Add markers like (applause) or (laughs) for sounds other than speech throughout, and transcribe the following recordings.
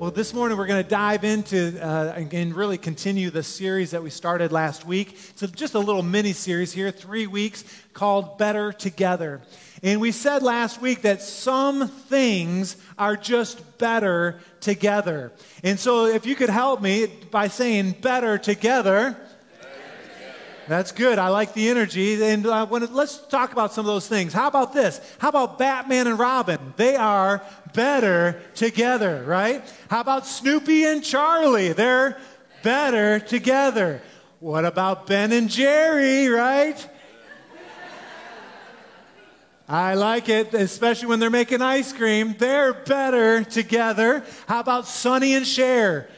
Well, this morning we're going to dive into uh, and really continue the series that we started last week. So, just a little mini series here, three weeks called Better Together. And we said last week that some things are just better together. And so, if you could help me by saying better together. That's good. I like the energy. And uh, let's talk about some of those things. How about this? How about Batman and Robin? They are better together, right? How about Snoopy and Charlie? They're better together. What about Ben and Jerry, right? I like it, especially when they're making ice cream. They're better together. How about Sonny and Cher?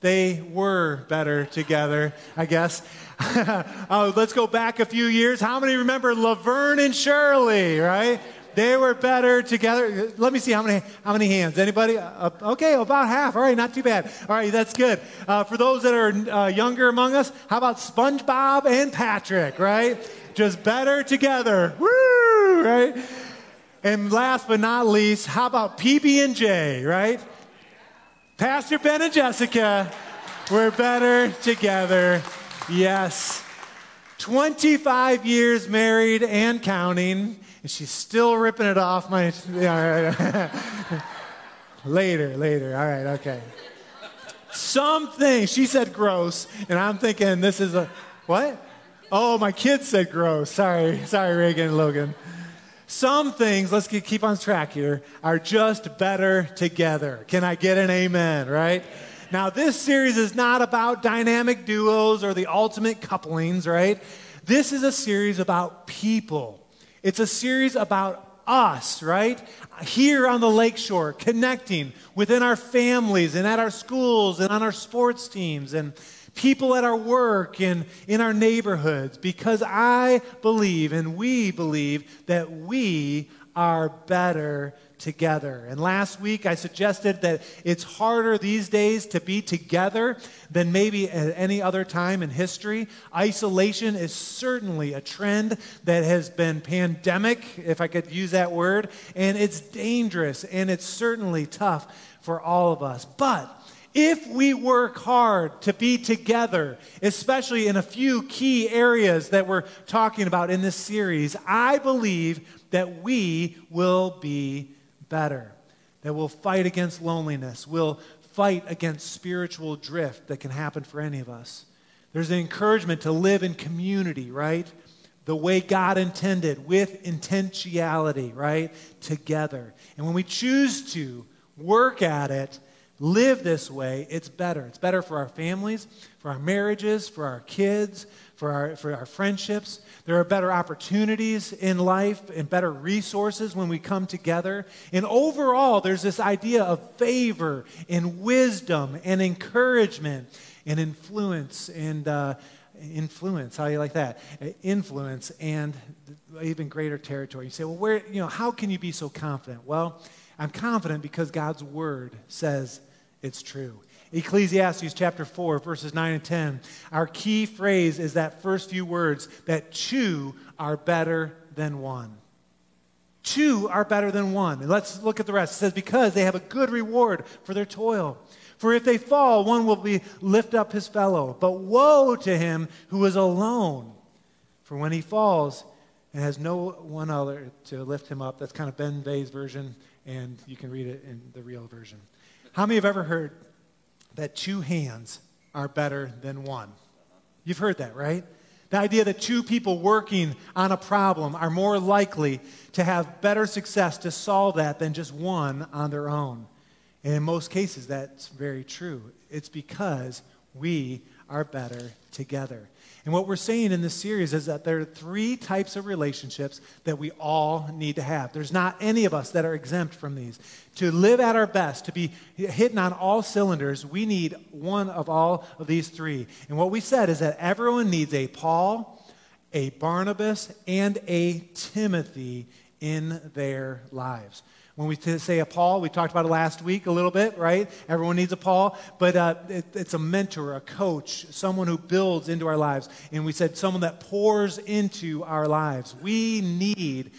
They were better together, I guess. (laughs) uh, let's go back a few years. How many remember Laverne and Shirley, right? They were better together. Let me see how many how many hands. Anybody? Uh, okay, about half. All right, not too bad. All right, that's good. Uh, for those that are uh, younger among us, how about SpongeBob and Patrick? Right? Just better together. Woo! right? And last but not least, how about PB and J, right? Pastor Ben and Jessica, we're better together. Yes. 25 years married and counting, and she's still ripping it off my. (laughs) later, later. All right, okay. Something. She said gross, and I'm thinking this is a. What? Oh, my kids said gross. Sorry, sorry, Reagan and Logan. Some things, let's keep on track here, are just better together. Can I get an amen, right? Now, this series is not about dynamic duos or the ultimate couplings, right? This is a series about people. It's a series about us, right? Here on the lakeshore, connecting within our families and at our schools and on our sports teams and people at our work and in our neighborhoods because I believe and we believe that we are better together. And last week I suggested that it's harder these days to be together than maybe at any other time in history. Isolation is certainly a trend that has been pandemic, if I could use that word, and it's dangerous and it's certainly tough for all of us. But if we work hard to be together, especially in a few key areas that we're talking about in this series, I believe that we will be better. That we'll fight against loneliness. We'll fight against spiritual drift that can happen for any of us. There's an encouragement to live in community, right? The way God intended, with intentionality, right? Together. And when we choose to work at it, live this way, it's better. It's better for our families, for our marriages, for our kids, for our, for our friendships. There are better opportunities in life and better resources when we come together. And overall, there's this idea of favor and wisdom and encouragement and influence and uh, influence. How do you like that? Influence and even greater territory. You say, well, where, you know, how can you be so confident? Well, I'm confident because God's word says it's true. Ecclesiastes chapter 4, verses 9 and 10. Our key phrase is that first few words that two are better than one. Two are better than one. And let's look at the rest. It says, because they have a good reward for their toil. For if they fall, one will be lift up his fellow. But woe to him who is alone. For when he falls and has no one other to lift him up, that's kind of Ben Vegh's version, and you can read it in the real version. How many have ever heard that two hands are better than one? You've heard that, right? The idea that two people working on a problem are more likely to have better success to solve that than just one on their own. And in most cases, that's very true. It's because we are better together. And what we're saying in this series is that there are three types of relationships that we all need to have. There's not any of us that are exempt from these. To live at our best, to be hitting on all cylinders, we need one of all of these three. And what we said is that everyone needs a Paul, a Barnabas, and a Timothy in their lives. When we say a Paul, we talked about it last week a little bit, right? Everyone needs a Paul, but uh, it, it's a mentor, a coach, someone who builds into our lives. And we said someone that pours into our lives. We need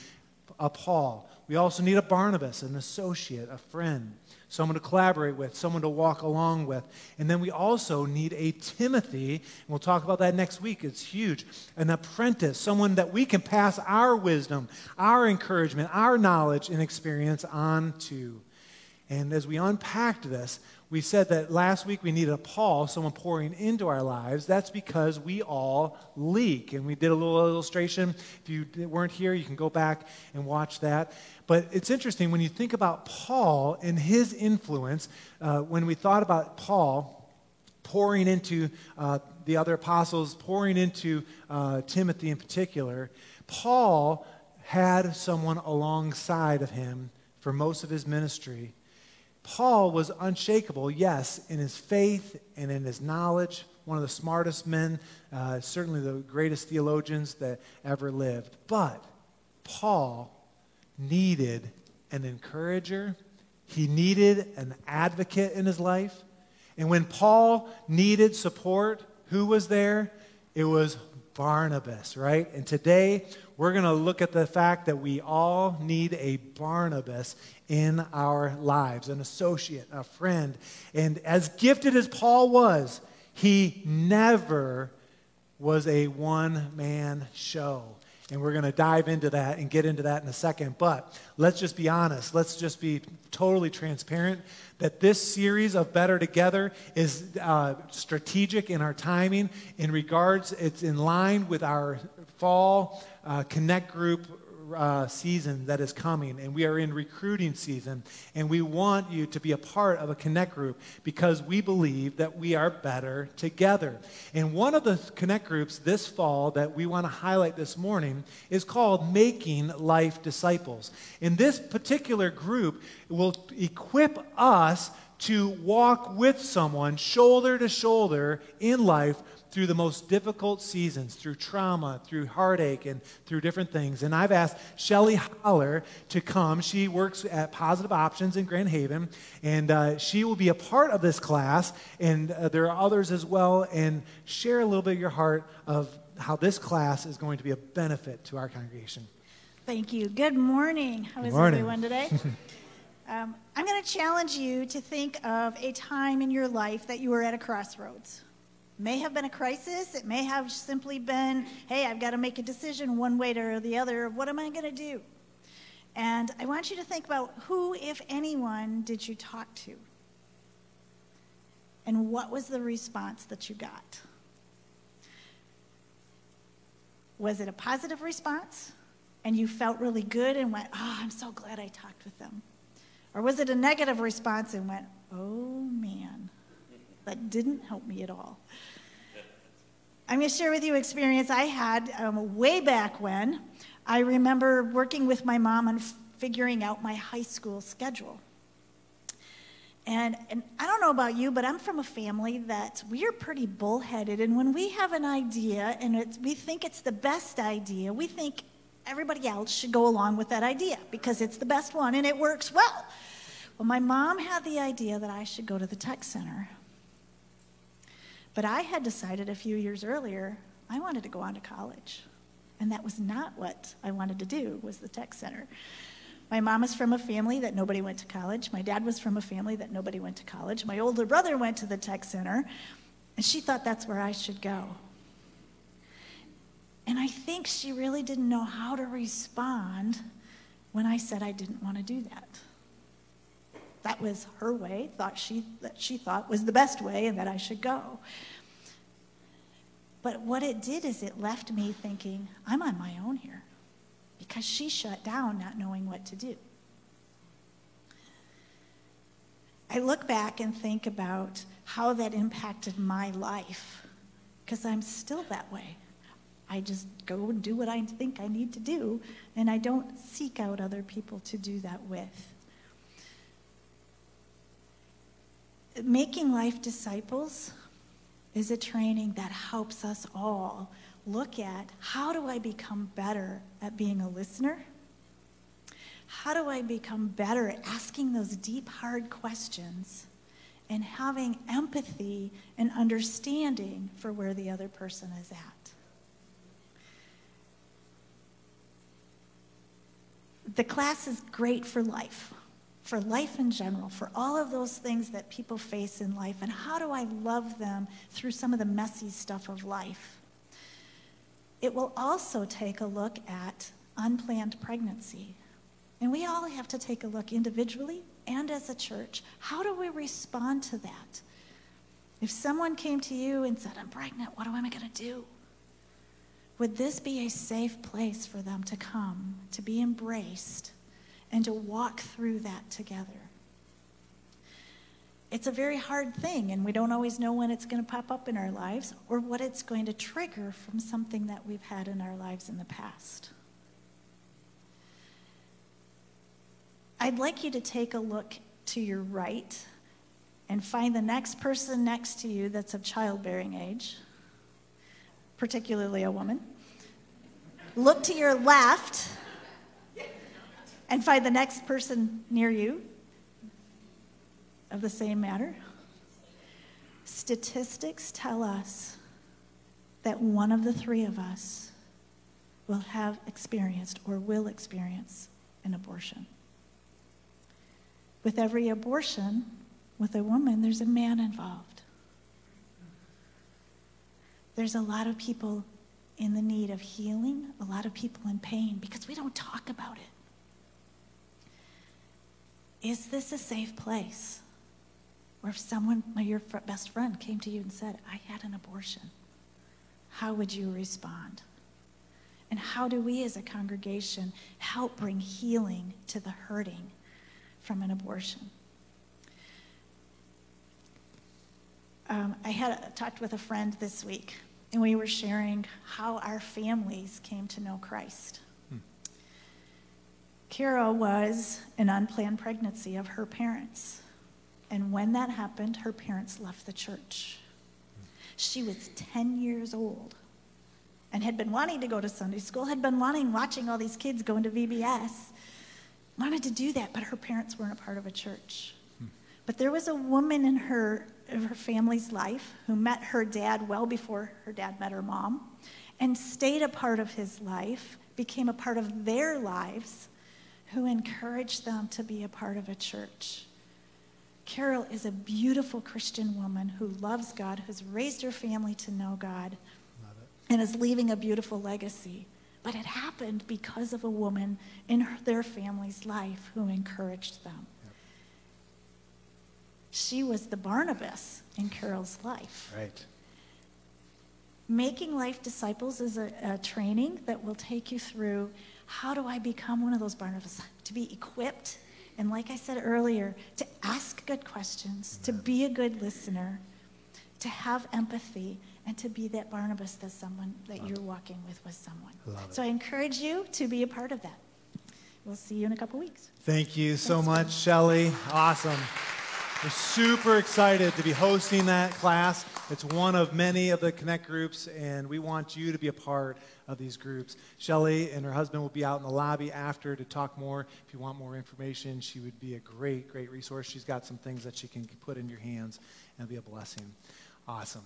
a Paul. We also need a Barnabas, an associate, a friend someone to collaborate with, someone to walk along with. And then we also need a Timothy, and we'll talk about that next week. It's huge. An apprentice, someone that we can pass our wisdom, our encouragement, our knowledge and experience on to. And as we unpacked this, we said that last week we needed a Paul, someone pouring into our lives. That's because we all leak. And we did a little illustration. If you weren't here, you can go back and watch that. But it's interesting when you think about Paul and his influence, uh, when we thought about Paul pouring into uh, the other apostles, pouring into uh, Timothy in particular, Paul had someone alongside of him for most of his ministry Paul was unshakable, yes, in his faith and in his knowledge, one of the smartest men, uh, certainly the greatest theologians that ever lived. But Paul needed an encourager, he needed an advocate in his life. And when Paul needed support, who was there? It was Barnabas, right? And today we're going to look at the fact that we all need a Barnabas in our lives, an associate, a friend. And as gifted as Paul was, he never was a one man show. And we're going to dive into that and get into that in a second. But let's just be honest. Let's just be totally transparent that this series of Better Together is uh, strategic in our timing. In regards, it's in line with our fall uh, connect group uh, season that is coming, and we are in recruiting season, and we want you to be a part of a connect group because we believe that we are better together. And one of the connect groups this fall that we want to highlight this morning is called Making Life Disciples. And this particular group will equip us to walk with someone shoulder to shoulder in life through the most difficult seasons, through trauma, through heartache, and through different things. And I've asked Shelly Holler to come. She works at Positive Options in Grand Haven, and uh, she will be a part of this class. And uh, there are others as well. And share a little bit of your heart of how this class is going to be a benefit to our congregation. Thank you. Good morning. How is morning. everyone today? (laughs) um, I'm going to challenge you to think of a time in your life that you were at a crossroads may have been a crisis. It may have simply been, hey, I've got to make a decision one way or the other. What am I going to do? And I want you to think about who, if anyone, did you talk to? And what was the response that you got? Was it a positive response? And you felt really good and went, oh, I'm so glad I talked with them? Or was it a negative response and went, oh man, that didn't help me at all? I'm going to share with you an experience I had um, way back when. I remember working with my mom on f- figuring out my high school schedule. And, and I don't know about you, but I'm from a family that we are pretty bullheaded. And when we have an idea and we think it's the best idea, we think everybody else should go along with that idea because it's the best one and it works well. Well, my mom had the idea that I should go to the tech center but I had decided a few years earlier I wanted to go on to college. And that was not what I wanted to do was the tech center. My mom is from a family that nobody went to college. My dad was from a family that nobody went to college. My older brother went to the tech center, and she thought that's where I should go. And I think she really didn't know how to respond when I said I didn't want to do that that was her way, thought she, that she thought was the best way and that I should go. But what it did is it left me thinking, I'm on my own here because she shut down not knowing what to do. I look back and think about how that impacted my life because I'm still that way. I just go and do what I think I need to do, and I don't seek out other people to do that with. Making life disciples is a training that helps us all look at how do I become better at being a listener? How do I become better at asking those deep, hard questions and having empathy and understanding for where the other person is at? The class is great for life, for life in general, for all of those things that people face in life, and how do I love them through some of the messy stuff of life? It will also take a look at unplanned pregnancy. And we all have to take a look individually and as a church. How do we respond to that? If someone came to you and said, I'm pregnant, what am I going to do? Would this be a safe place for them to come, to be embraced, and to walk through that together? It's a very hard thing, and we don't always know when it's going to pop up in our lives or what it's going to trigger from something that we've had in our lives in the past. I'd like you to take a look to your right and find the next person next to you that's of childbearing age particularly a woman. Look to your left and find the next person near you of the same matter. Statistics tell us that one of the three of us will have experienced or will experience an abortion. With every abortion, with a woman, there's a man involved there's a lot of people in the need of healing, a lot of people in pain because we don't talk about it. Is this a safe place? where if someone, your best friend, came to you and said, I had an abortion, how would you respond? And how do we as a congregation help bring healing to the hurting from an abortion? Um, I had talked with a friend this week and we were sharing how our families came to know Christ. Kara was an unplanned pregnancy of her parents. And when that happened, her parents left the church. She was 10 years old and had been wanting to go to Sunday school, had been wanting, watching all these kids going to VBS, wanted to do that, but her parents weren't a part of a church. But there was a woman in her of her family's life, who met her dad well before her dad met her mom, and stayed a part of his life, became a part of their lives, who encouraged them to be a part of a church. Carol is a beautiful Christian woman who loves God, who's raised her family to know God, and is leaving a beautiful legacy. But it happened because of a woman in her, their family's life who encouraged them. She was the Barnabas in Carol's life. Right. Making Life Disciples is a, a, training that will take you through how do I become one of those Barnabas? To be equipped, and like I said earlier, to ask good questions, to be a good listener, to have empathy, and to be that Barnabas that someone that you're walking with with someone. So I encourage you to be a part of that. We'll see you in a couple weeks. Thank you Thanks so much, Shelly. Awesome. We're super excited to be hosting that class. It's one of many of the Connect groups, and we want you to be a part of these groups. Shelly and her husband will be out in the lobby after to talk more. If you want more information, she would be a great, great resource. She's got some things that she can put in your hands and be a blessing. Awesome.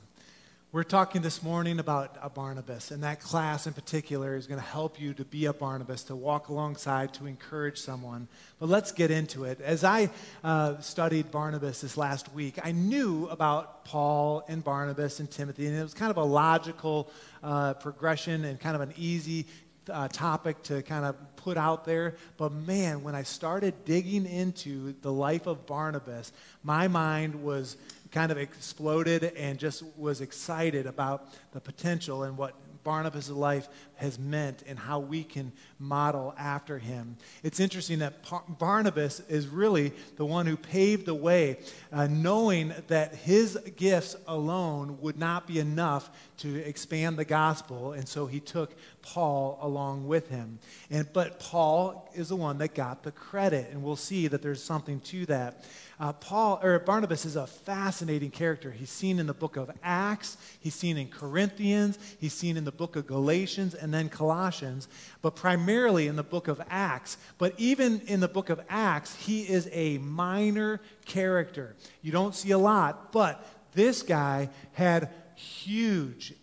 We're talking this morning about a Barnabas, and that class in particular is going to help you to be a Barnabas, to walk alongside, to encourage someone. But let's get into it. As I uh, studied Barnabas this last week, I knew about Paul and Barnabas and Timothy, and it was kind of a logical uh, progression and kind of an easy uh, topic to kind of put out there. But man, when I started digging into the life of Barnabas, my mind was kind of exploded and just was excited about the potential and what Barnabas' life has meant and how we can model after him. It's interesting that Barnabas is really the one who paved the way, uh, knowing that his gifts alone would not be enough to expand the gospel, and so he took Paul along with him. And, but Paul is the one that got the credit, and we'll see that there's something to that. Uh, Paul or Barnabas is a fascinating character. He's seen in the book of Acts, he's seen in Corinthians, he's seen in the book of Galatians, and and then Colossians, but primarily in the book of Acts. But even in the book of Acts, he is a minor character. You don't see a lot, but this guy had huge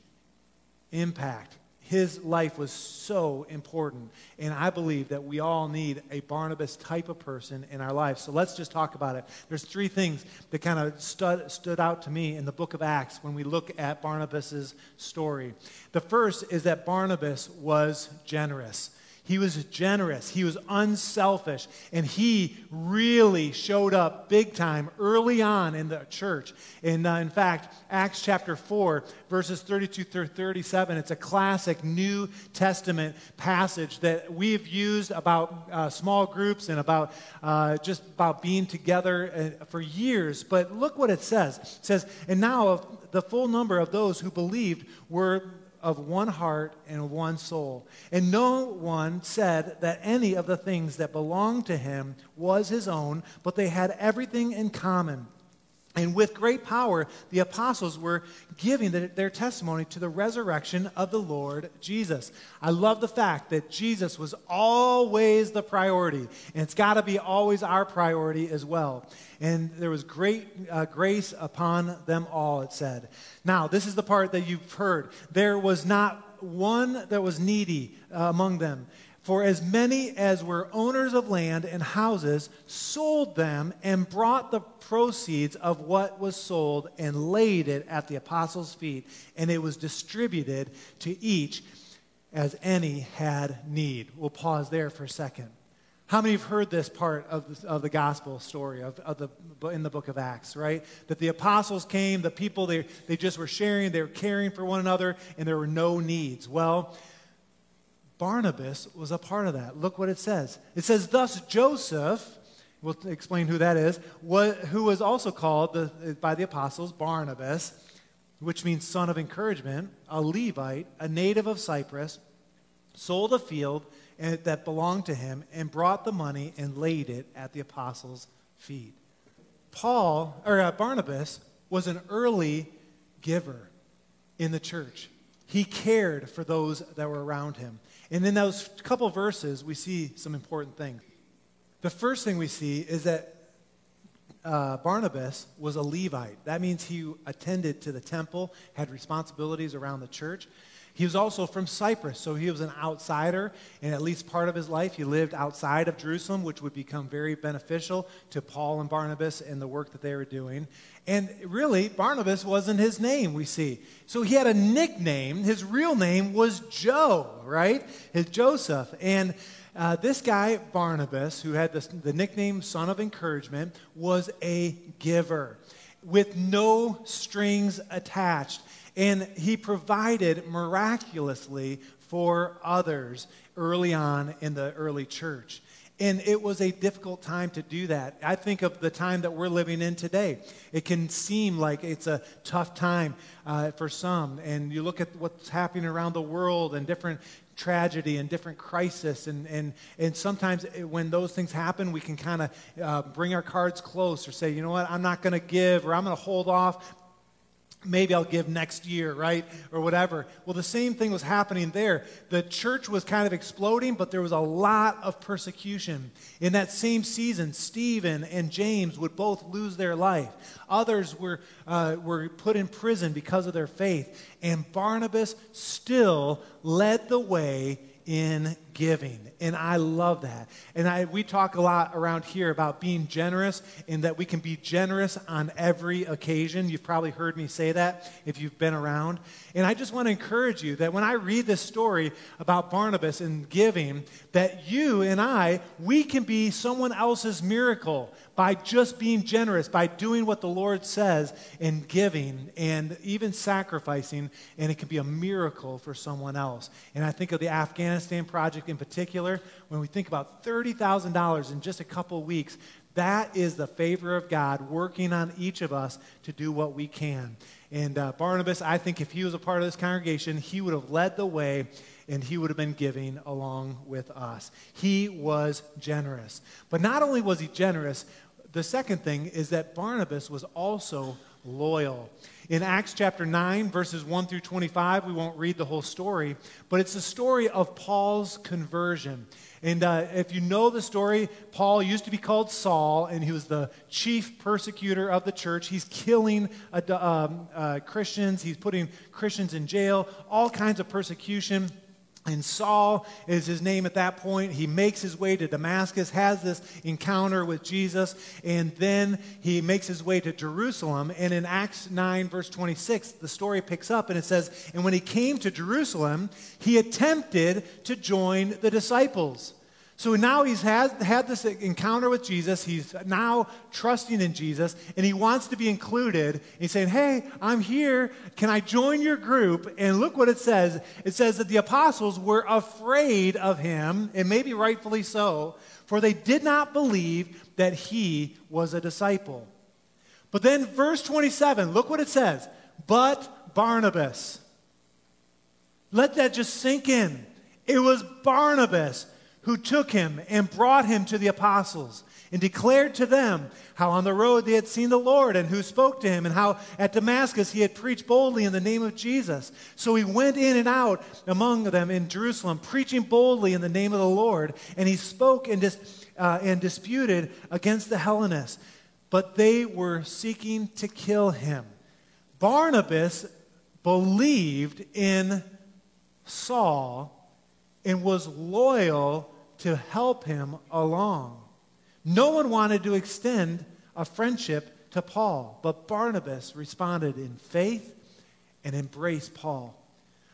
impact his life was so important. And I believe that we all need a Barnabas type of person in our life. So let's just talk about it. There's three things that kind of stood, stood out to me in the book of Acts when we look at Barnabas' story. The first is that Barnabas was generous. He was generous. He was unselfish. And he really showed up big time early on in the church. And uh, in fact, Acts chapter 4, verses 32 through 37, it's a classic New Testament passage that we've used about uh, small groups and about uh, just about being together uh, for years. But look what it says. It says, And now the full number of those who believed were of one heart and one soul. And no one said that any of the things that belonged to him was his own, but they had everything in common. And with great power, the apostles were giving their testimony to the resurrection of the Lord Jesus. I love the fact that Jesus was always the priority, and it's got to be always our priority as well. And there was great uh, grace upon them all, it said. Now, this is the part that you've heard. There was not one that was needy uh, among them. For as many as were owners of land and houses sold them and brought the proceeds of what was sold and laid it at the apostles' feet, and it was distributed to each as any had need. We'll pause there for a second. How many have heard this part of the, of the gospel story of, of the, in the book of Acts, right? That the apostles came, the people, they, they just were sharing, they were caring for one another, and there were no needs. Well, Barnabas was a part of that. Look what it says. It says, Thus Joseph, we'll explain who that is, who was also called by the apostles Barnabas, which means son of encouragement, a Levite, a native of Cyprus, sold a field that belonged to him and brought the money and laid it at the apostles' feet. Paul, or uh, Barnabas, was an early giver in the church. He cared for those that were around him. And in those couple verses, we see some important things. The first thing we see is that uh, Barnabas was a Levite. That means he attended to the temple, had responsibilities around the church. He was also from Cyprus, so he was an outsider, and at least part of his life he lived outside of Jerusalem, which would become very beneficial to Paul and Barnabas and the work that they were doing. And really, Barnabas wasn't his name, we see. So he had a nickname. His real name was Joe, right? His Joseph. And uh, this guy, Barnabas, who had this, the nickname Son of Encouragement, was a giver with no strings attached. And he provided miraculously for others early on in the early church. And it was a difficult time to do that. I think of the time that we're living in today. It can seem like it's a tough time uh, for some. And you look at what's happening around the world and different tragedy and different crisis. And, and, and sometimes when those things happen, we can kind of uh, bring our cards close or say, you know what, I'm not going to give or I'm going to hold off maybe I'll give next year, right? Or whatever. Well, the same thing was happening there. The church was kind of exploding, but there was a lot of persecution. In that same season, Stephen and James would both lose their life. Others were, uh, were put in prison because of their faith. And Barnabas still led the way in giving. And I love that. And I, we talk a lot around here about being generous and that we can be generous on every occasion. You've probably heard me say that if you've been around. And I just want to encourage you that when I read this story about Barnabas and giving, that you and I, we can be someone else's miracle by just being generous, by doing what the Lord says and giving and even sacrificing, and it can be a miracle for someone else. And I think of the Afghanistan project in particular, when we think about $30,000 in just a couple weeks, that is the favor of God working on each of us to do what we can. And uh, Barnabas, I think if he was a part of this congregation, he would have led the way and he would have been giving along with us. He was generous. But not only was he generous, the second thing is that Barnabas was also loyal. In Acts chapter 9, verses 1 through 25, we won't read the whole story, but it's the story of Paul's conversion. And uh, if you know the story, Paul used to be called Saul, and he was the chief persecutor of the church. He's killing um, uh, Christians, he's putting Christians in jail, all kinds of persecution. And Saul is his name at that point. He makes his way to Damascus, has this encounter with Jesus, and then he makes his way to Jerusalem. And in Acts 9, verse 26, the story picks up and it says, And when he came to Jerusalem, he attempted to join the disciples. So now he's had, had this encounter with Jesus. He's now trusting in Jesus, and he wants to be included. He's saying, Hey, I'm here. Can I join your group? And look what it says it says that the apostles were afraid of him, and maybe rightfully so, for they did not believe that he was a disciple. But then, verse 27, look what it says. But Barnabas. Let that just sink in. It was Barnabas who took him and brought him to the apostles and declared to them how on the road they had seen the Lord and who spoke to him, and how at Damascus he had preached boldly in the name of Jesus. So he went in and out among them in Jerusalem, preaching boldly in the name of the Lord, and he spoke and, dis, uh, and disputed against the Hellenists. But they were seeking to kill him. Barnabas believed in Saul and was loyal to help him along. No one wanted to extend a friendship to Paul, but Barnabas responded in faith and embraced Paul.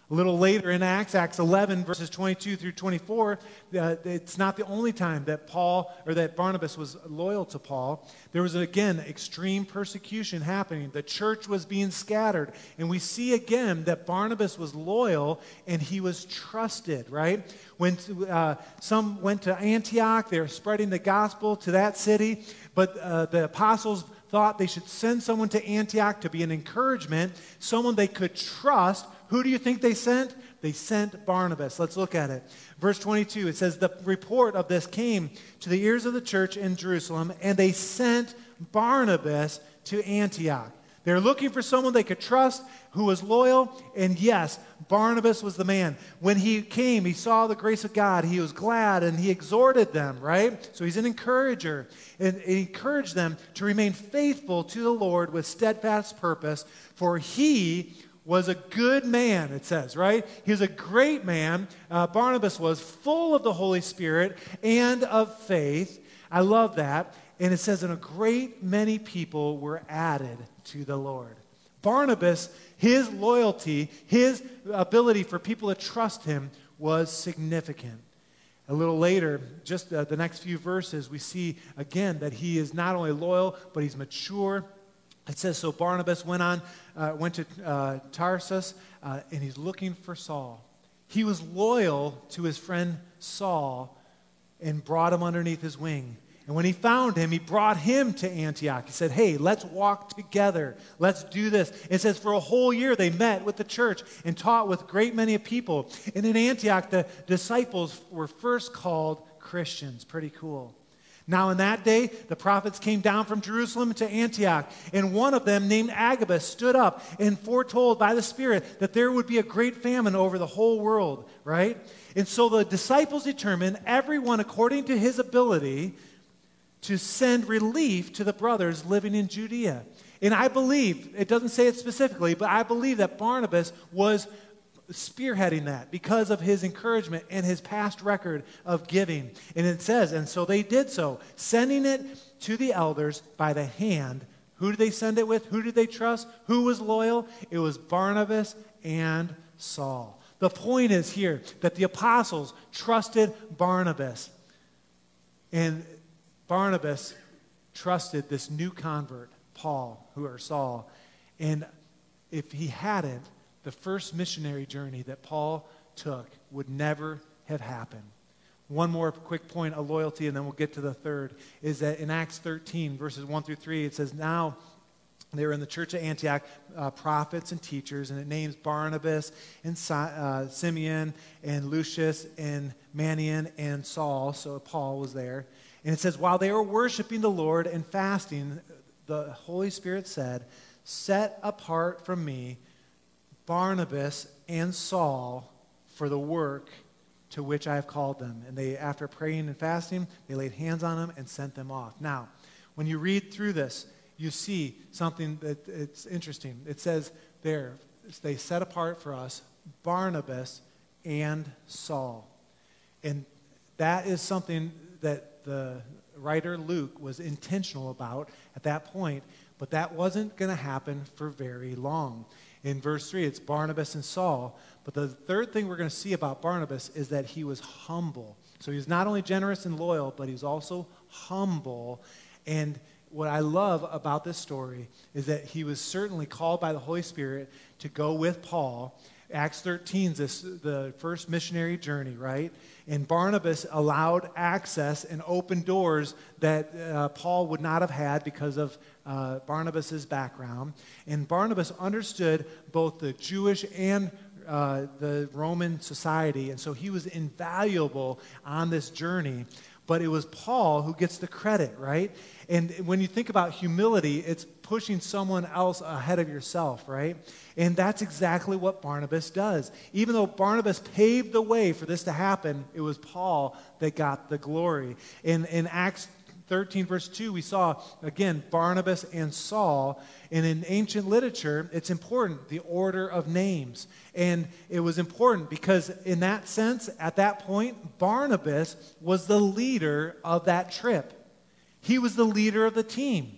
A little later in Acts, Acts 11, verses 22 through 24, uh, it's not the only time that Paul or that Barnabas was loyal to Paul. There was, again, extreme persecution happening. The church was being scattered. And we see again that Barnabas was loyal and he was trusted, right? When uh, some went to Antioch, they were spreading the gospel to that city, but uh, the apostles thought they should send someone to Antioch to be an encouragement, someone they could trust who do you think they sent? They sent Barnabas. Let's look at it. Verse 22, it says, The report of this came to the ears of the church in Jerusalem, and they sent Barnabas to Antioch. They're looking for someone they could trust who was loyal, and yes, Barnabas was the man. When he came, he saw the grace of God. He was glad and he exhorted them, right? So he's an encourager. And he encouraged them to remain faithful to the Lord with steadfast purpose, for he was a good man, it says, right? He was a great man. Uh, Barnabas was full of the Holy Spirit and of faith. I love that. And it says, and a great many people were added to the Lord. Barnabas, his loyalty, his ability for people to trust him was significant. A little later, just uh, the next few verses, we see again that he is not only loyal, but he's mature it says, so Barnabas went on, uh, went to uh, Tarsus, uh, and he's looking for Saul. He was loyal to his friend Saul and brought him underneath his wing. And when he found him, he brought him to Antioch. He said, Hey, let's walk together. Let's do this. It says, For a whole year they met with the church and taught with great many people. And in Antioch, the disciples were first called Christians. Pretty cool. Now, in that day, the prophets came down from Jerusalem to Antioch, and one of them, named Agabus, stood up and foretold by the Spirit that there would be a great famine over the whole world, right? And so the disciples determined, everyone according to his ability, to send relief to the brothers living in Judea. And I believe, it doesn't say it specifically, but I believe that Barnabas was spearheading that because of his encouragement and his past record of giving. And it says, and so they did so, sending it to the elders by the hand. Who did they send it with? Who did they trust? Who was loyal? It was Barnabas and Saul. The point is here that the apostles trusted Barnabas. And Barnabas trusted this new convert, Paul, who or Saul. And if he hadn't, the first missionary journey that Paul took would never have happened. One more quick point of loyalty, and then we'll get to the third, is that in Acts 13, verses 1 through 3, it says, Now they were in the church of Antioch, uh, prophets and teachers, and it names Barnabas and uh, Simeon and Lucius and Manaen and Saul. So Paul was there. And it says, While they were worshiping the Lord and fasting, the Holy Spirit said, set apart from me Barnabas and Saul for the work to which I have called them. And they, after praying and fasting, they laid hands on them and sent them off. Now, when you read through this, you see something that it's interesting. It says there, they set apart for us Barnabas and Saul. And that is something that the writer Luke was intentional about at that point, but that wasn't going to happen for very long. In verse 3, it's Barnabas and Saul. But the third thing we're going to see about Barnabas is that he was humble. So he's not only generous and loyal, but he's also humble. And what I love about this story is that he was certainly called by the Holy Spirit to go with Paul. Acts 13 is the first missionary journey, right? And Barnabas allowed access and opened doors that uh, Paul would not have had because of uh, Barnabas' background. And Barnabas understood both the Jewish and uh, the Roman society, and so he was invaluable on this journey. But it was Paul who gets the credit, right? And when you think about humility, it's pushing someone else ahead of yourself, right? And that's exactly what Barnabas does. Even though Barnabas paved the way for this to happen, it was Paul that got the glory. In, in Acts 13, verse 2, we saw again Barnabas and Saul. And in ancient literature, it's important the order of names. And it was important because, in that sense, at that point, Barnabas was the leader of that trip. He was the leader of the team.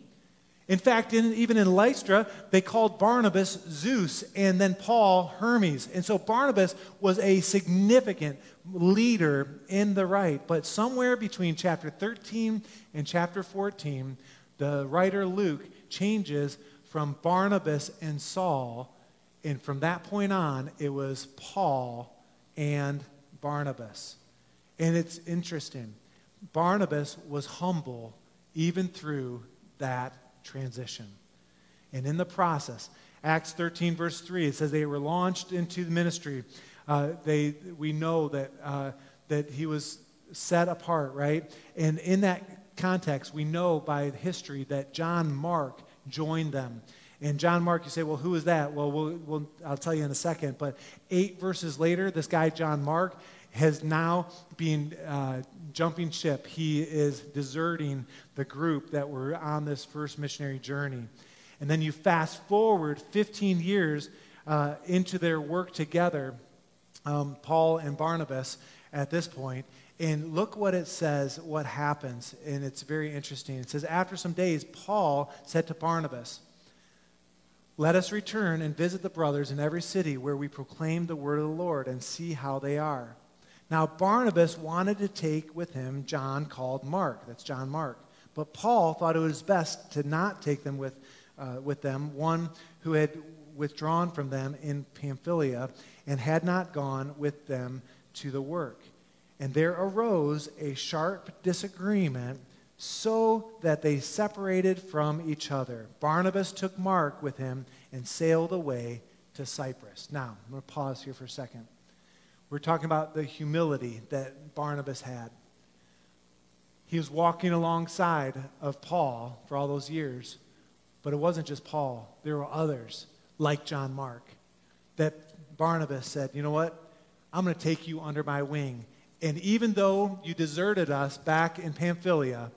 In fact, in, even in Lystra, they called Barnabas Zeus and then Paul Hermes. And so Barnabas was a significant leader in the right. But somewhere between chapter 13 and chapter 14, the writer Luke changes from Barnabas and Saul. And from that point on, it was Paul and Barnabas. And it's interesting. Barnabas was humble even through that transition. And in the process, Acts 13, verse 3, it says they were launched into the ministry. Uh, they, we know that, uh, that he was set apart, right? And in that context, we know by history that John Mark joined them. And John Mark, you say, well, who is that? Well, we'll, I'll tell you in a second. But eight verses later, this guy, John Mark, has now been uh, jumping ship. He is deserting the group that were on this first missionary journey. And then you fast forward 15 years uh, into their work together, um, Paul and Barnabas at this point, and look what it says, what happens. And it's very interesting. It says, After some days, Paul said to Barnabas, Let us return and visit the brothers in every city where we proclaim the word of the Lord and see how they are. Now, Barnabas wanted to take with him John called Mark. That's John Mark. But Paul thought it was best to not take them with, uh, with them, one who had withdrawn from them in Pamphylia and had not gone with them to the work. And there arose a sharp disagreement so that they separated from each other. Barnabas took Mark with him and sailed away to Cyprus. Now, I'm going to pause here for a second. We're talking about the humility that Barnabas had. He was walking alongside of Paul for all those years, but it wasn't just Paul. There were others, like John Mark, that Barnabas said, You know what? I'm going to take you under my wing. And even though you deserted us back in Pamphylia,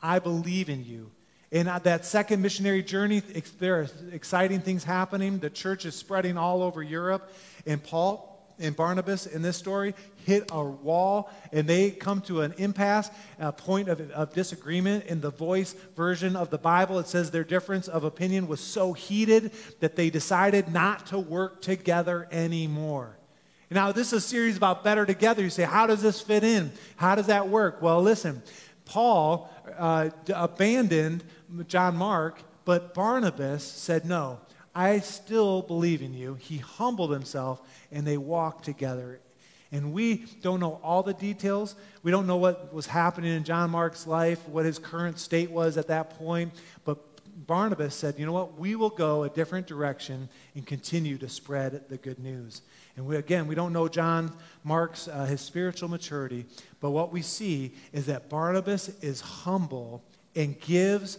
I believe in you. And that second missionary journey, there are exciting things happening. The church is spreading all over Europe. And Paul, and Barnabas in this story hit a wall and they come to an impasse, a point of, of, disagreement. In the voice version of the Bible, it says their difference of opinion was so heated that they decided not to work together anymore. Now, this is a series about better together. You say, how does this fit in? How does that work? Well, listen, Paul uh, abandoned John Mark, but Barnabas said, no, I still believe in you. He humbled himself and they walked together. And we don't know all the details. We don't know what was happening in John Mark's life, what his current state was at that point. But Barnabas said, you know what? We will go a different direction and continue to spread the good news. And we, again, we don't know John Mark's uh, his spiritual maturity, but what we see is that Barnabas is humble and gives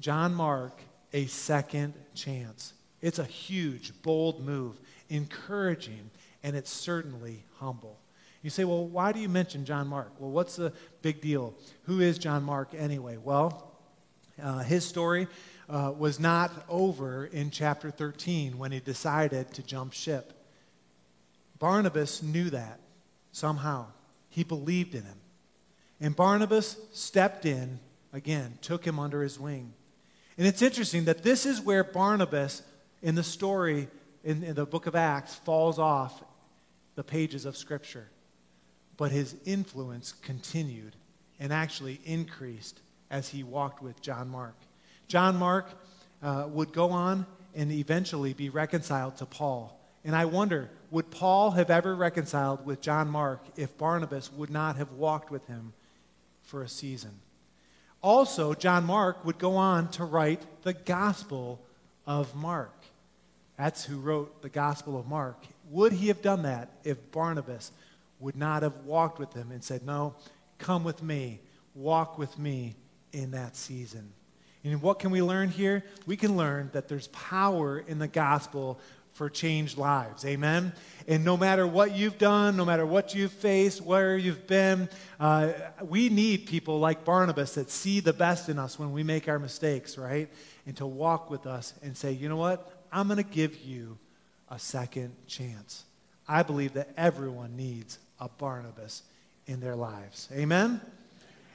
John Mark a second chance. It's a huge, bold move, encouraging, and it's certainly humble. You say, well, why do you mention John Mark? Well, what's the big deal? Who is John Mark anyway? Well, uh, his story uh, was not over in chapter 13 when he decided to jump ship. Barnabas knew that somehow. He believed in him. And Barnabas stepped in, again, took him under his wing. And it's interesting that this is where Barnabas, in the story in, in the book of Acts, falls off the pages of Scripture. But his influence continued and actually increased as he walked with John Mark. John Mark uh, would go on and eventually be reconciled to Paul. And I wonder, would Paul have ever reconciled with John Mark if Barnabas would not have walked with him for a season? Also, John Mark would go on to write the Gospel of Mark. That's who wrote the Gospel of Mark. Would he have done that if Barnabas would not have walked with him and said, No, come with me, walk with me in that season? And what can we learn here? We can learn that there's power in the gospel for changed lives. Amen? And no matter what you've done, no matter what you've faced, where you've been, uh, we need people like Barnabas that see the best in us when we make our mistakes, right? And to walk with us and say, you know what? I'm going to give you a second chance. I believe that everyone needs a Barnabas in their lives. Amen?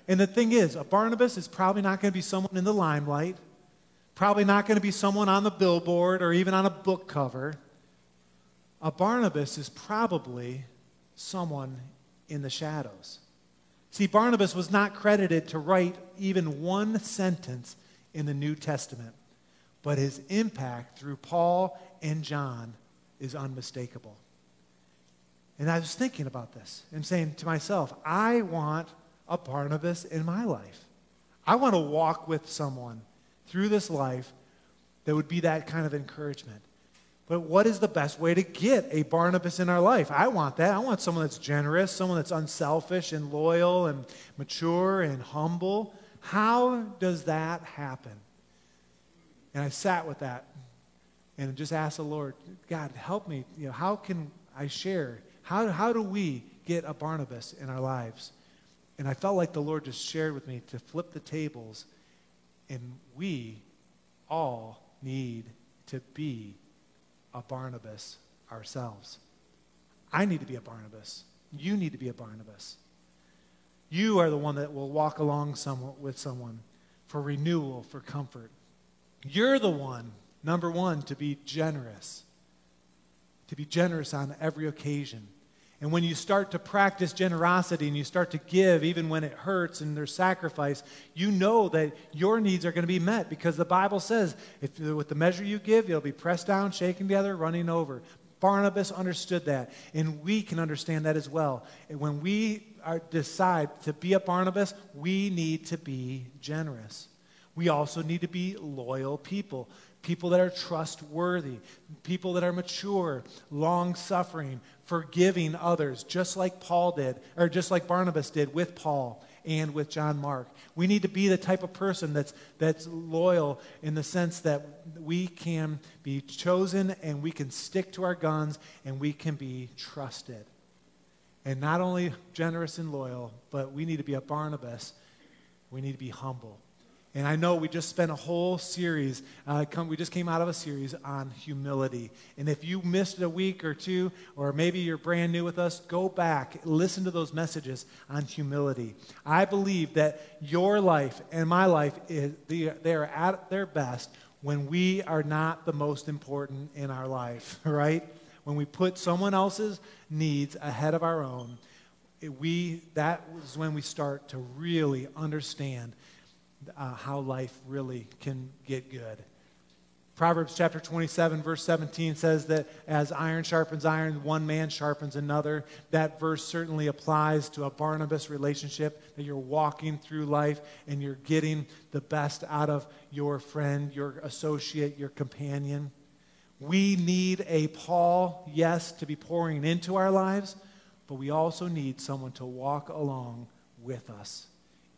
And the thing is, a Barnabas is probably not going to be someone in the limelight, probably not going to be someone on the billboard or even on a book cover. A Barnabas is probably someone in the shadows. See, Barnabas was not credited to write even one sentence in the New Testament, but his impact through Paul and John is unmistakable. And I was thinking about this and saying to myself, I want a Barnabas in my life. I want to walk with someone through this life that would be that kind of encouragement. But what is the best way to get a Barnabas in our life? I want that. I want someone that's generous, someone that's unselfish and loyal and mature and humble. How does that happen? And I sat with that and just asked the Lord, God, help me. You know, how can I share? How, how do we get a Barnabas in our lives? And I felt like the Lord just shared with me to flip the tables, and we all need to be a Barnabas ourselves. I need to be a Barnabas. You need to be a Barnabas. You are the one that will walk along with someone for renewal, for comfort. You're the one, number one, to be generous, to be generous on every occasion. And when you start to practice generosity and you start to give, even when it hurts and there's sacrifice, you know that your needs are going to be met because the Bible says, if with the measure you give, it'll be pressed down, shaken together, running over. Barnabas understood that, and we can understand that as well. And when we are, decide to be a Barnabas, we need to be generous. We also need to be loyal people people that are trustworthy, people that are mature, long suffering, forgiving others, just like Paul did, or just like Barnabas did with Paul and with John Mark. We need to be the type of person that's, that's loyal in the sense that we can be chosen and we can stick to our guns and we can be trusted. And not only generous and loyal, but we need to be a Barnabas. We need to be humble. And I know we just spent a whole series, uh, come, we just came out of a series on humility. And if you missed a week or two, or maybe you're brand new with us, go back, listen to those messages on humility. I believe that your life and my life, is, they are at their best when we are not the most important in our life, (laughs) right? When we put someone else's needs ahead of our own, we, that is when we start to really understand uh, how life really can get good. Proverbs chapter 27, verse 17 says that as iron sharpens iron, one man sharpens another. That verse certainly applies to a Barnabas relationship that you're walking through life and you're getting the best out of your friend, your associate, your companion. We need a Paul, yes, to be pouring into our lives, but we also need someone to walk along with us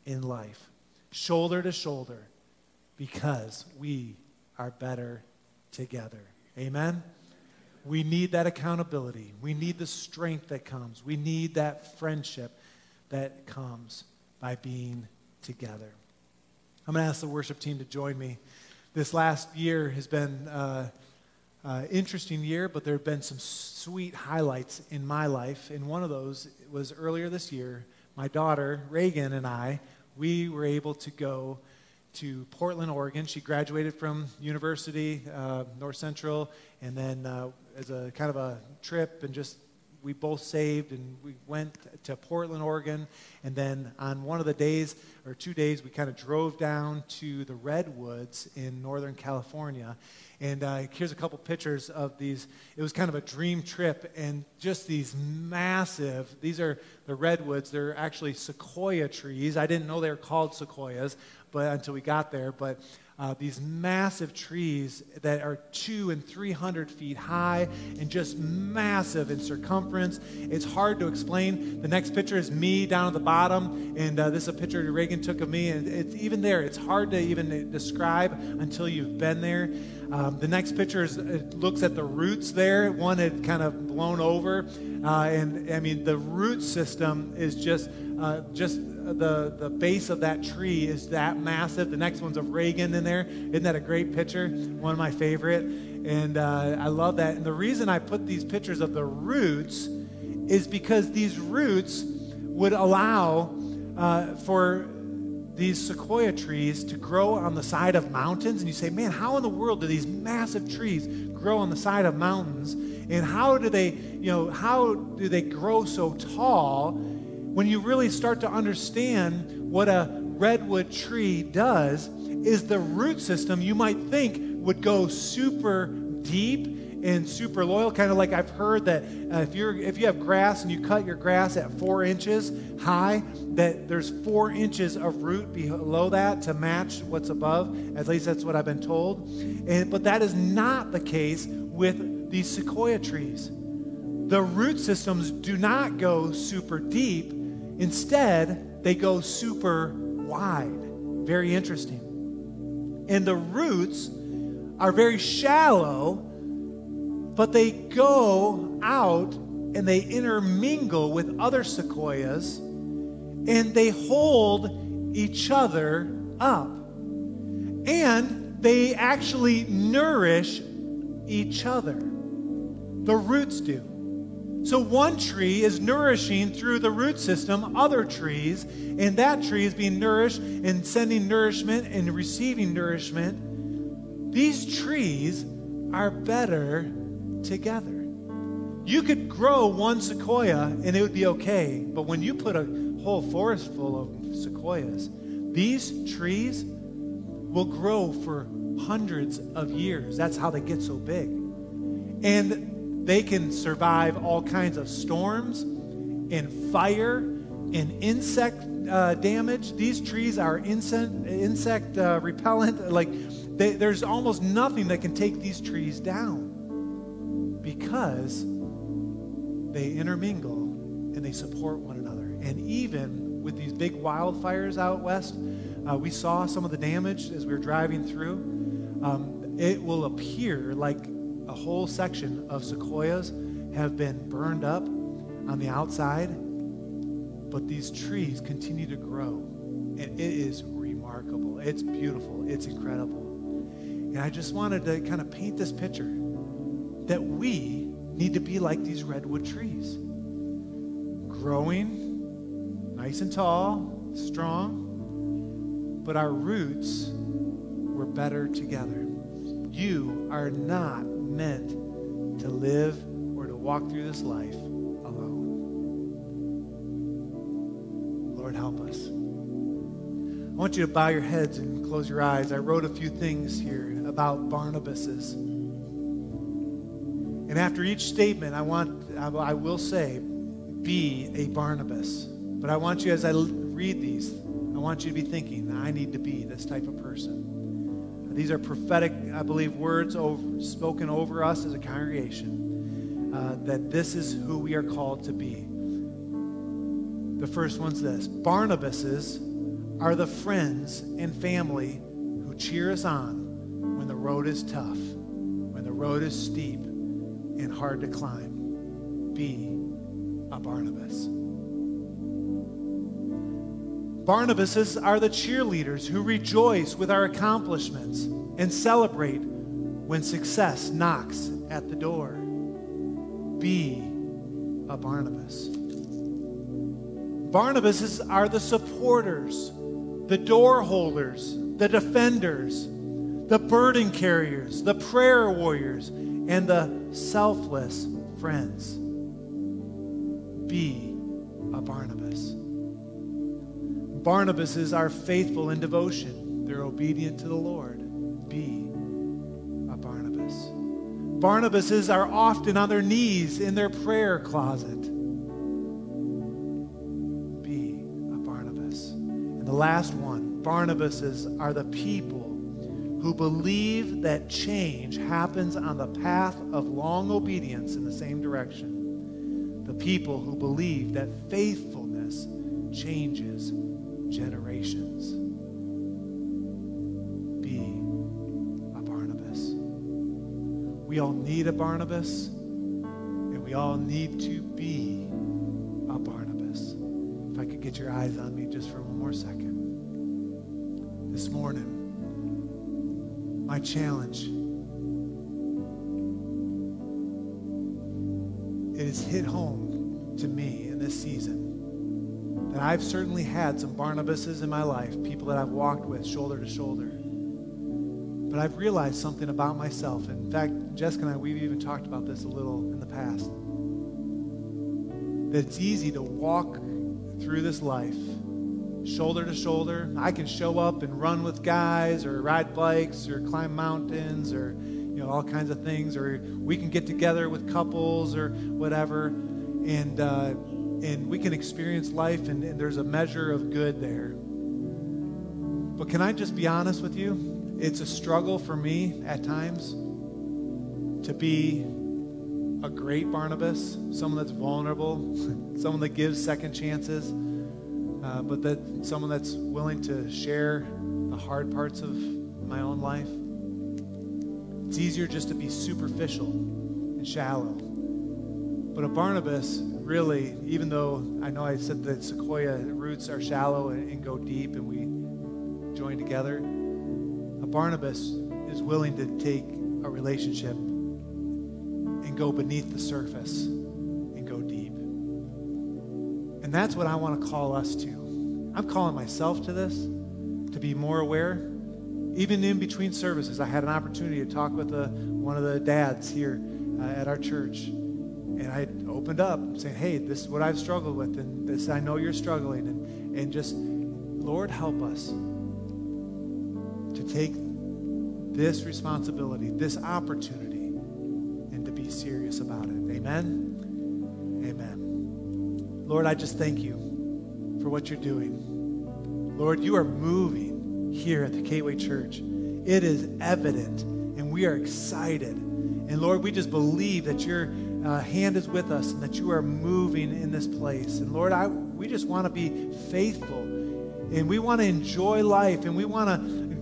in life shoulder to shoulder because we are better together. Amen? We need that accountability. We need the strength that comes. We need that friendship that comes by being together. I'm going to ask the worship team to join me. This last year has been uh, uh, interesting year, but there have been some sweet highlights in my life. And one of those was earlier this year. My daughter, Reagan, and I, we were able to go to Portland, Oregon. She graduated from University, uh, North Central, and then uh, as a kind of a trip and just we both saved and we went to Portland, Oregon. And then on one of the days or two days, we kind of drove down to the Redwoods in Northern California. And uh, here's a couple pictures of these. It was kind of a dream trip, and just these massive, these are the redwoods. They're actually sequoia trees. I didn't know they were called sequoias but, until we got there. But uh, these massive trees that are two and three hundred feet high and just massive in circumference. It's hard to explain. The next picture is me down at the bottom, and uh, this is a picture Reagan took of me. And it's even there. It's hard to even describe until you've been there. Um, the next picture is, it looks at the roots there. One had kind of blown over, uh, and I mean the root system is just uh, just the, the base of that tree is that massive. The next one's of Reagan in there. Isn't that a great picture? One of my favorite. And uh, I love that. And the reason I put these pictures of the roots is because these roots would allow uh, for these sequoia trees to grow on the side of mountains. And you say, man, how in the world do these massive trees grow on the side of mountains? And how do they, you know, how do they grow so tall? When you really start to understand what a redwood tree does, is the root system you might think would go super deep and super loyal. Kind of like I've heard that uh, if you're if you have grass and you cut your grass at four inches high, that there's four inches of root below that to match what's above. At least that's what I've been told. And but that is not the case with these sequoia trees. The root systems do not go super deep Instead, they go super wide. Very interesting. And the roots are very shallow, but they go out and they intermingle with other sequoias and they hold each other up. And they actually nourish each other. The roots do. So one tree is nourishing through the root system other trees, and that tree is being nourished and sending nourishment and receiving nourishment. These trees are better together. You could grow one sequoia and it would be okay, but when you put a whole forest full of sequoias, these trees will grow for hundreds of years. That's how they get so big. And they can survive all kinds of storms and fire and insect uh, damage. These trees are insect, insect uh, repellent. Like, they, there's almost nothing that can take these trees down because they intermingle and they support one another. And even with these big wildfires out west, uh, we saw some of the damage as we were driving through. Um, it will appear like a whole section of sequoias have been burned up on the outside, but these trees continue to grow. And it is remarkable. It's beautiful. It's incredible. And I just wanted to kind of paint this picture that we need to be like these redwood trees growing nice and tall, strong, but our roots were better together. You are not meant to live or to walk through this life alone. Lord, help us. I want you to bow your heads and close your eyes. I wrote a few things here about Barnabases. And after each statement, I want I will say, be a Barnabas. But I want you as I read these, I want you to be thinking, I need to be this type of person. These are prophetic, I believe, words over, spoken over us as a congregation uh, that this is who we are called to be. The first one's this Barnabases are the friends and family who cheer us on when the road is tough, when the road is steep and hard to climb, be a Barnabas. Barnabases are the cheerleaders who rejoice with our accomplishments and celebrate when success knocks at the door. Be a Barnabas. Barnabases are the supporters, the door holders, the defenders, the burden carriers, the prayer warriors, and the selfless friends. Be a Barnabas. Barnabases are faithful in devotion. They're obedient to the Lord. Be a Barnabas. Barnabases are often on their knees in their prayer closet. Be a Barnabas. And the last one, Barnabases are the people who believe that change happens on the path of long obedience in the same direction. The people who believe that faithfulness changes generations. Be a Barnabas. We all need a Barnabas, and we all need to be a Barnabas. If I could get your eyes on me just for one more second. This morning, my challenge it has hit home to me in this season that I've certainly had some Barnabases in my life, people that I've walked with shoulder to shoulder. But I've realized something about myself. In fact, Jessica and I, we've even talked about this a little in the past. That it's easy to walk through this life shoulder to shoulder. I can show up and run with guys or ride bikes or climb mountains or you know all kinds of things or we can get together with couples or whatever and uh, and we can experience life, and, and there's a measure of good there. But can I just be honest with you? It's a struggle for me at times to be a great Barnabas, someone that's vulnerable, (laughs) someone that gives second chances, uh, but that someone that's willing to share the hard parts of my own life. It's easier just to be superficial and shallow. But a Barnabas really, even though I know I said that sequoia roots are shallow and, and go deep and we join together, a Barnabas is willing to take a relationship and go beneath the surface and go deep. And that's what I want to call us to. I'm calling myself to this, to be more aware. Even in between services, I had an opportunity to talk with a, one of the dads here uh, at our church and I opened up saying, hey, this is what I've struggled with, and this I know you're struggling, and, and just, Lord, help us to take this responsibility, this opportunity, and to be serious about it. Amen? Amen. Lord, I just thank you for what you're doing. Lord, you are moving here at the Gateway Church. It is evident, and we are excited. And Lord, we just believe that you're uh, hand is with us and that you are moving in this place. And Lord, I, we just want to be faithful and we want to enjoy life and we want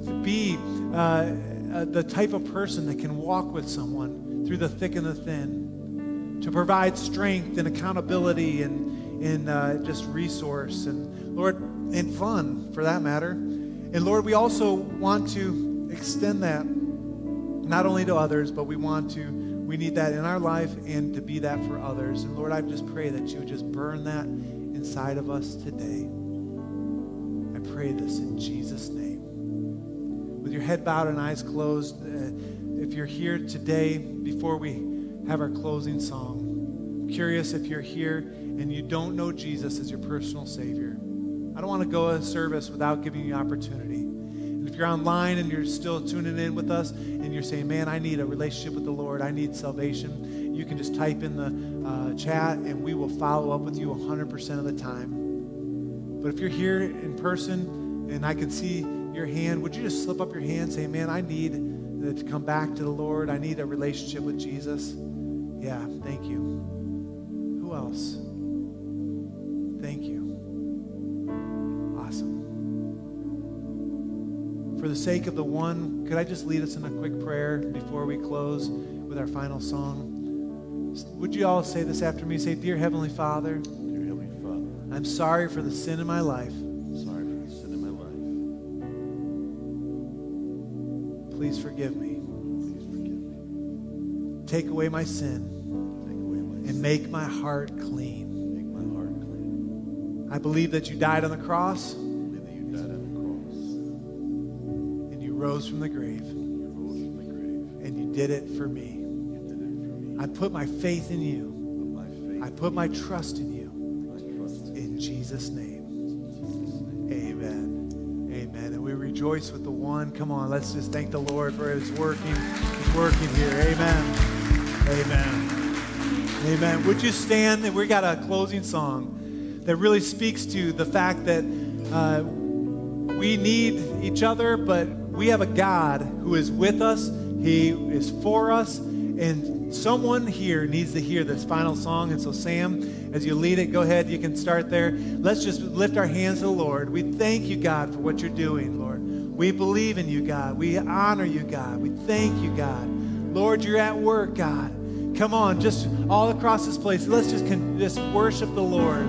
to be uh, uh, the type of person that can walk with someone through the thick and the thin, to provide strength and accountability and, and uh, just resource and Lord, and fun for that matter. And Lord, we also want to extend that not only to others, but we want to we need that in our life and to be that for others. And Lord, I just pray that you would just burn that inside of us today. I pray this in Jesus' name. With your head bowed and eyes closed, uh, if you're here today, before we have our closing song, I'm curious if you're here and you don't know Jesus as your personal Savior. I don't want to go a service without giving you opportunity. If you're online and you're still tuning in with us, and you're saying, man, I need a relationship with the Lord, I need salvation, you can just type in the uh, chat and we will follow up with you 100% of the time. But if you're here in person and I can see your hand, would you just slip up your hand saying, man, I need to come back to the Lord, I need a relationship with Jesus? Yeah, thank you. Who else? Thank you. For the sake of the one, could I just lead us in a quick prayer before we close with our final song? Would you all say this after me? Say, Dear Heavenly Father, Dear Heavenly Father, I'm sorry for the sin in my life. sorry for the sin in my life. Please forgive me. Please forgive me. Take away my sin Take away my and sin. make my heart clean. Make my heart clean. I believe that you died on the cross rose from the grave and you did it for me. I put my faith in you. I put my trust in you. in Jesus' name. Amen. Amen. And we rejoice with the one. Come on, let's just thank the Lord for his working. He's working here. Amen. Amen. Amen. Would you stand? And we got a closing song that really speaks to the fact that uh, we need each other, but we have a God who is with us. He is for us. And someone here needs to hear this final song. And so, Sam, as you lead it, go ahead. You can start there. Let's just lift our hands to the Lord. We thank you, God, for what you're doing, Lord. We believe in you, God. We honor you, God. We thank you, God. Lord, you're at work, God. Come on, just all across this place. Let's just, con- just worship the Lord.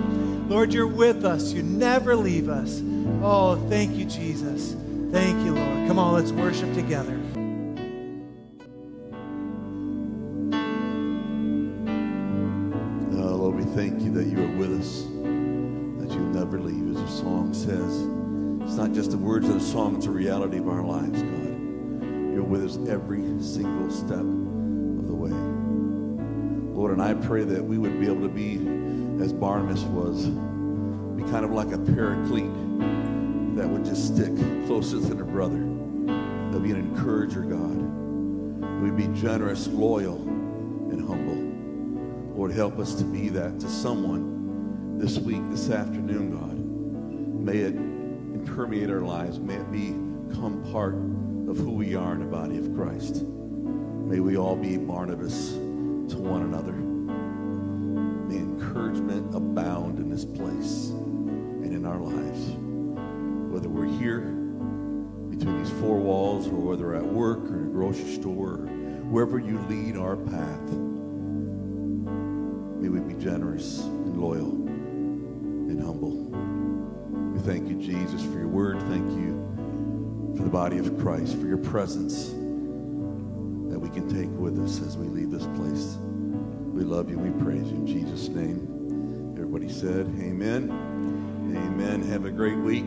Lord, you're with us. You never leave us. Oh, thank you, Jesus. Thank you, Lord. Come on, let's worship together. Oh, Lord, we thank you that you are with us, that you'll never leave. As the song says, it's not just the words of the song, it's a reality of our lives, God. You're with us every single step of the way. Lord, and I pray that we would be able to be, as Barnabas was, be kind of like a paraclete that would just stick closer than a brother. That would be an encourager, God. We'd be generous, loyal, and humble. Lord, help us to be that to someone this week, this afternoon, God. May it permeate our lives. May it become part of who we are in the body of Christ. May we all be Barnabas to one another. May encouragement abound in this place and in our lives. Whether we're here between these four walls or whether we're at work or in a grocery store, or wherever you lead our path, may we be generous and loyal and humble. We thank you, Jesus, for your word. Thank you for the body of Christ, for your presence that we can take with us as we leave this place. We love you. We praise you in Jesus' name. Everybody said, Amen. Amen. Have a great week.